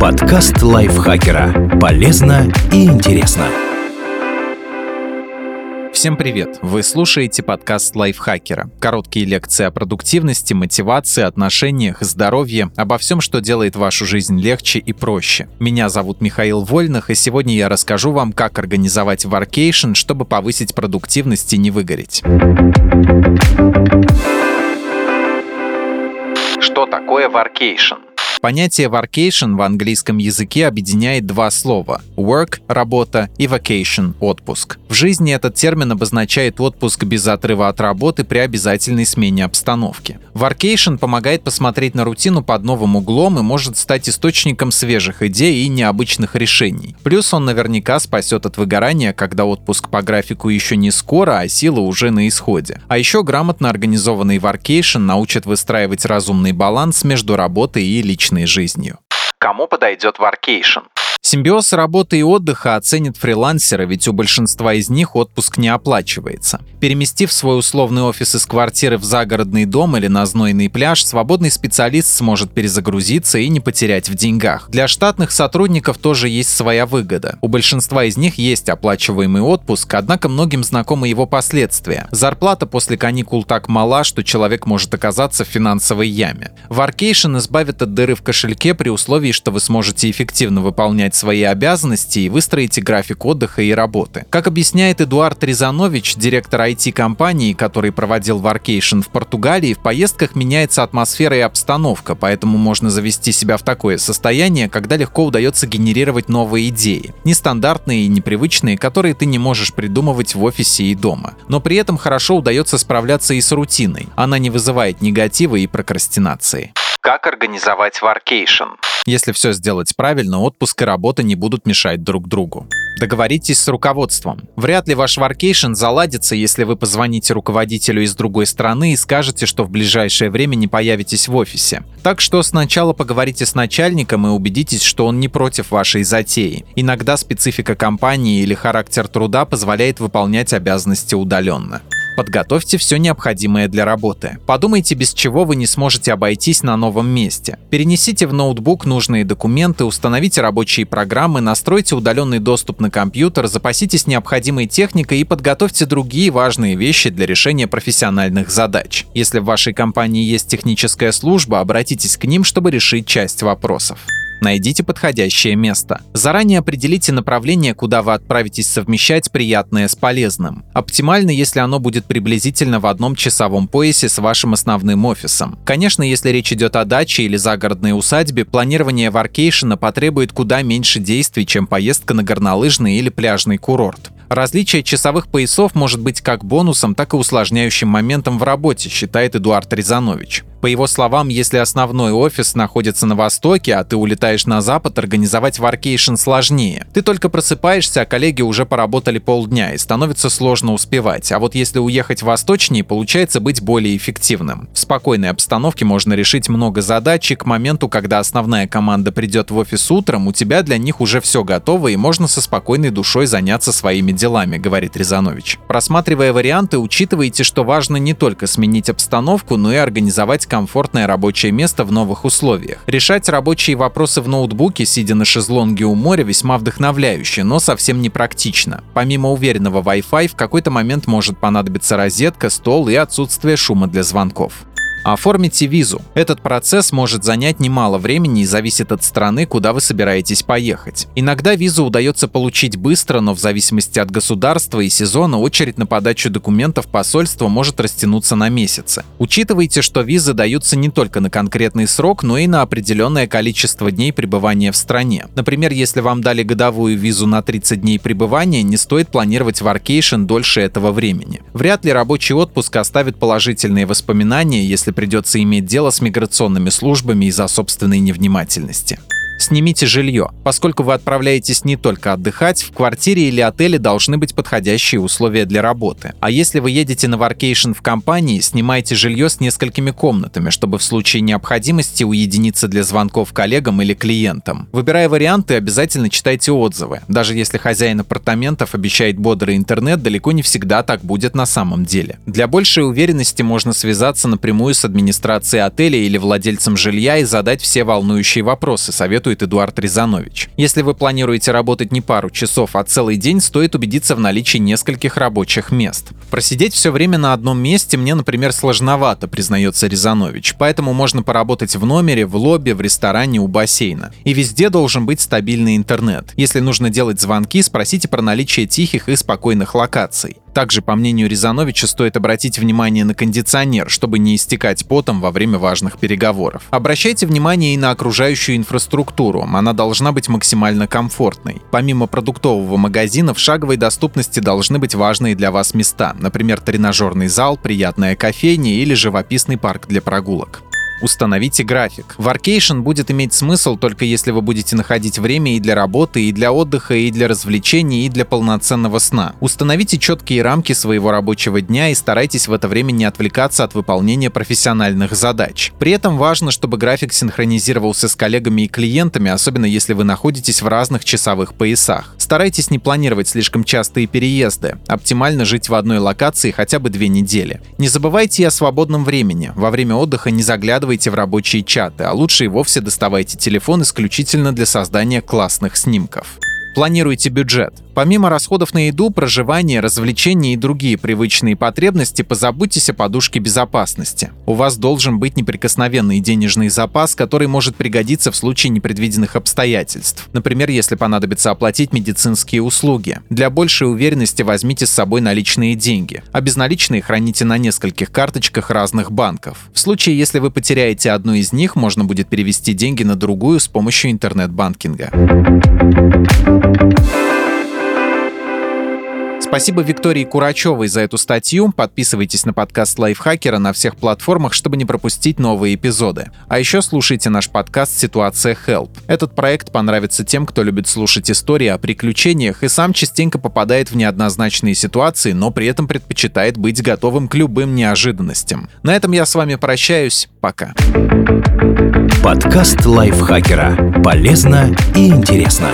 Подкаст лайфхакера. Полезно и интересно. Всем привет! Вы слушаете подкаст лайфхакера. Короткие лекции о продуктивности, мотивации, отношениях, здоровье, обо всем, что делает вашу жизнь легче и проще. Меня зовут Михаил Вольных, и сегодня я расскажу вам, как организовать workation, чтобы повысить продуктивность и не выгореть. Что такое workation? Понятие workation в английском языке объединяет два слова – work – работа и vacation – отпуск. В жизни этот термин обозначает отпуск без отрыва от работы при обязательной смене обстановки. Workation помогает посмотреть на рутину под новым углом и может стать источником свежих идей и необычных решений. Плюс он наверняка спасет от выгорания, когда отпуск по графику еще не скоро, а силы уже на исходе. А еще грамотно организованный workation научит выстраивать разумный баланс между работой и личной личной жизнью. Кому подойдет workation? Симбиоз работы и отдыха оценят фрилансеры, ведь у большинства из них отпуск не оплачивается. Переместив свой условный офис из квартиры в загородный дом или на знойный пляж, свободный специалист сможет перезагрузиться и не потерять в деньгах. Для штатных сотрудников тоже есть своя выгода. У большинства из них есть оплачиваемый отпуск, однако многим знакомы его последствия. Зарплата после каникул так мала, что человек может оказаться в финансовой яме. Workation избавит от дыры в кошельке при условии, что вы сможете эффективно выполнять свои обязанности и выстроите график отдыха и работы. Как объясняет Эдуард Рязанович, директор IT-компании, который проводил Workation в Португалии, в поездках меняется атмосфера и обстановка, поэтому можно завести себя в такое состояние, когда легко удается генерировать новые идеи. Нестандартные и непривычные, которые ты не можешь придумывать в офисе и дома. Но при этом хорошо удается справляться и с рутиной. Она не вызывает негатива и прокрастинации. Как организовать workation? Если все сделать правильно, отпуск и работа не будут мешать друг другу. Договоритесь с руководством. Вряд ли ваш workation заладится, если вы позвоните руководителю из другой страны и скажете, что в ближайшее время не появитесь в офисе. Так что сначала поговорите с начальником и убедитесь, что он не против вашей затеи. Иногда специфика компании или характер труда позволяет выполнять обязанности удаленно. Подготовьте все необходимое для работы. Подумайте, без чего вы не сможете обойтись на новом месте. Перенесите в ноутбук нужные документы, установите рабочие программы, настройте удаленный доступ на компьютер, запаситесь необходимой техникой и подготовьте другие важные вещи для решения профессиональных задач. Если в вашей компании есть техническая служба, обратитесь к ним, чтобы решить часть вопросов. Найдите подходящее место. Заранее определите направление, куда вы отправитесь совмещать приятное с полезным. Оптимально, если оно будет приблизительно в одном часовом поясе с вашим основным офисом. Конечно, если речь идет о даче или загородной усадьбе, планирование варкейшена потребует куда меньше действий, чем поездка на горнолыжный или пляжный курорт. Различие часовых поясов может быть как бонусом, так и усложняющим моментом в работе, считает Эдуард Рязанович. По его словам, если основной офис находится на востоке, а ты улетаешь на запад, организовать workation сложнее. Ты только просыпаешься, а коллеги уже поработали полдня, и становится сложно успевать. А вот если уехать восточнее, получается быть более эффективным. В спокойной обстановке можно решить много задач, и к моменту, когда основная команда придет в офис утром, у тебя для них уже все готово, и можно со спокойной душой заняться своими делами, говорит Рязанович. Просматривая варианты, учитывайте, что важно не только сменить обстановку, но и организовать комфортное рабочее место в новых условиях. Решать рабочие вопросы в ноутбуке, сидя на шезлонге у моря, весьма вдохновляюще, но совсем не практично. Помимо уверенного Wi-Fi, в какой-то момент может понадобиться розетка, стол и отсутствие шума для звонков. Оформите визу. Этот процесс может занять немало времени и зависит от страны, куда вы собираетесь поехать. Иногда визу удается получить быстро, но в зависимости от государства и сезона очередь на подачу документов в посольство может растянуться на месяцы. Учитывайте, что визы даются не только на конкретный срок, но и на определенное количество дней пребывания в стране. Например, если вам дали годовую визу на 30 дней пребывания, не стоит планировать воркейшн дольше этого времени. Вряд ли рабочий отпуск оставит положительные воспоминания, если придется иметь дело с миграционными службами из-за собственной невнимательности. Снимите жилье. Поскольку вы отправляетесь не только отдыхать, в квартире или отеле должны быть подходящие условия для работы. А если вы едете на воркейшн в компании, снимайте жилье с несколькими комнатами, чтобы в случае необходимости уединиться для звонков коллегам или клиентам. Выбирая варианты, обязательно читайте отзывы. Даже если хозяин апартаментов обещает бодрый интернет, далеко не всегда так будет на самом деле. Для большей уверенности можно связаться напрямую с администрацией отеля или владельцем жилья и задать все волнующие вопросы, советует Эдуард Рязанович. Если вы планируете работать не пару часов, а целый день, стоит убедиться в наличии нескольких рабочих мест. Просидеть все время на одном месте мне, например, сложновато, признается Рязанович, поэтому можно поработать в номере, в лобби, в ресторане, у бассейна. И везде должен быть стабильный интернет. Если нужно делать звонки, спросите про наличие тихих и спокойных локаций. Также, по мнению Рязановича, стоит обратить внимание на кондиционер, чтобы не истекать потом во время важных переговоров. Обращайте внимание и на окружающую инфраструктуру, она должна быть максимально комфортной. Помимо продуктового магазина, в шаговой доступности должны быть важные для вас места, например, тренажерный зал, приятная кофейня или живописный парк для прогулок. Установите график. Воркейшн будет иметь смысл только если вы будете находить время и для работы, и для отдыха, и для развлечений, и для полноценного сна. Установите четкие рамки своего рабочего дня и старайтесь в это время не отвлекаться от выполнения профессиональных задач. При этом важно, чтобы график синхронизировался с коллегами и клиентами, особенно если вы находитесь в разных часовых поясах. Старайтесь не планировать слишком частые переезды. Оптимально жить в одной локации хотя бы две недели. Не забывайте и о свободном времени. Во время отдыха не заглядывайте в рабочие чаты, а лучше и вовсе доставайте телефон исключительно для создания классных снимков. Планируйте бюджет. Помимо расходов на еду, проживание, развлечения и другие привычные потребности, позаботьтесь о подушке безопасности. У вас должен быть неприкосновенный денежный запас, который может пригодиться в случае непредвиденных обстоятельств. Например, если понадобится оплатить медицинские услуги. Для большей уверенности возьмите с собой наличные деньги, а безналичные храните на нескольких карточках разных банков. В случае, если вы потеряете одну из них, можно будет перевести деньги на другую с помощью интернет-банкинга. Спасибо Виктории Курачевой за эту статью. Подписывайтесь на подкаст Лайфхакера на всех платформах, чтобы не пропустить новые эпизоды. А еще слушайте наш подкаст «Ситуация Help». Этот проект понравится тем, кто любит слушать истории о приключениях и сам частенько попадает в неоднозначные ситуации, но при этом предпочитает быть готовым к любым неожиданностям. На этом я с вами прощаюсь. Пока. Подкаст Лайфхакера. Полезно и интересно.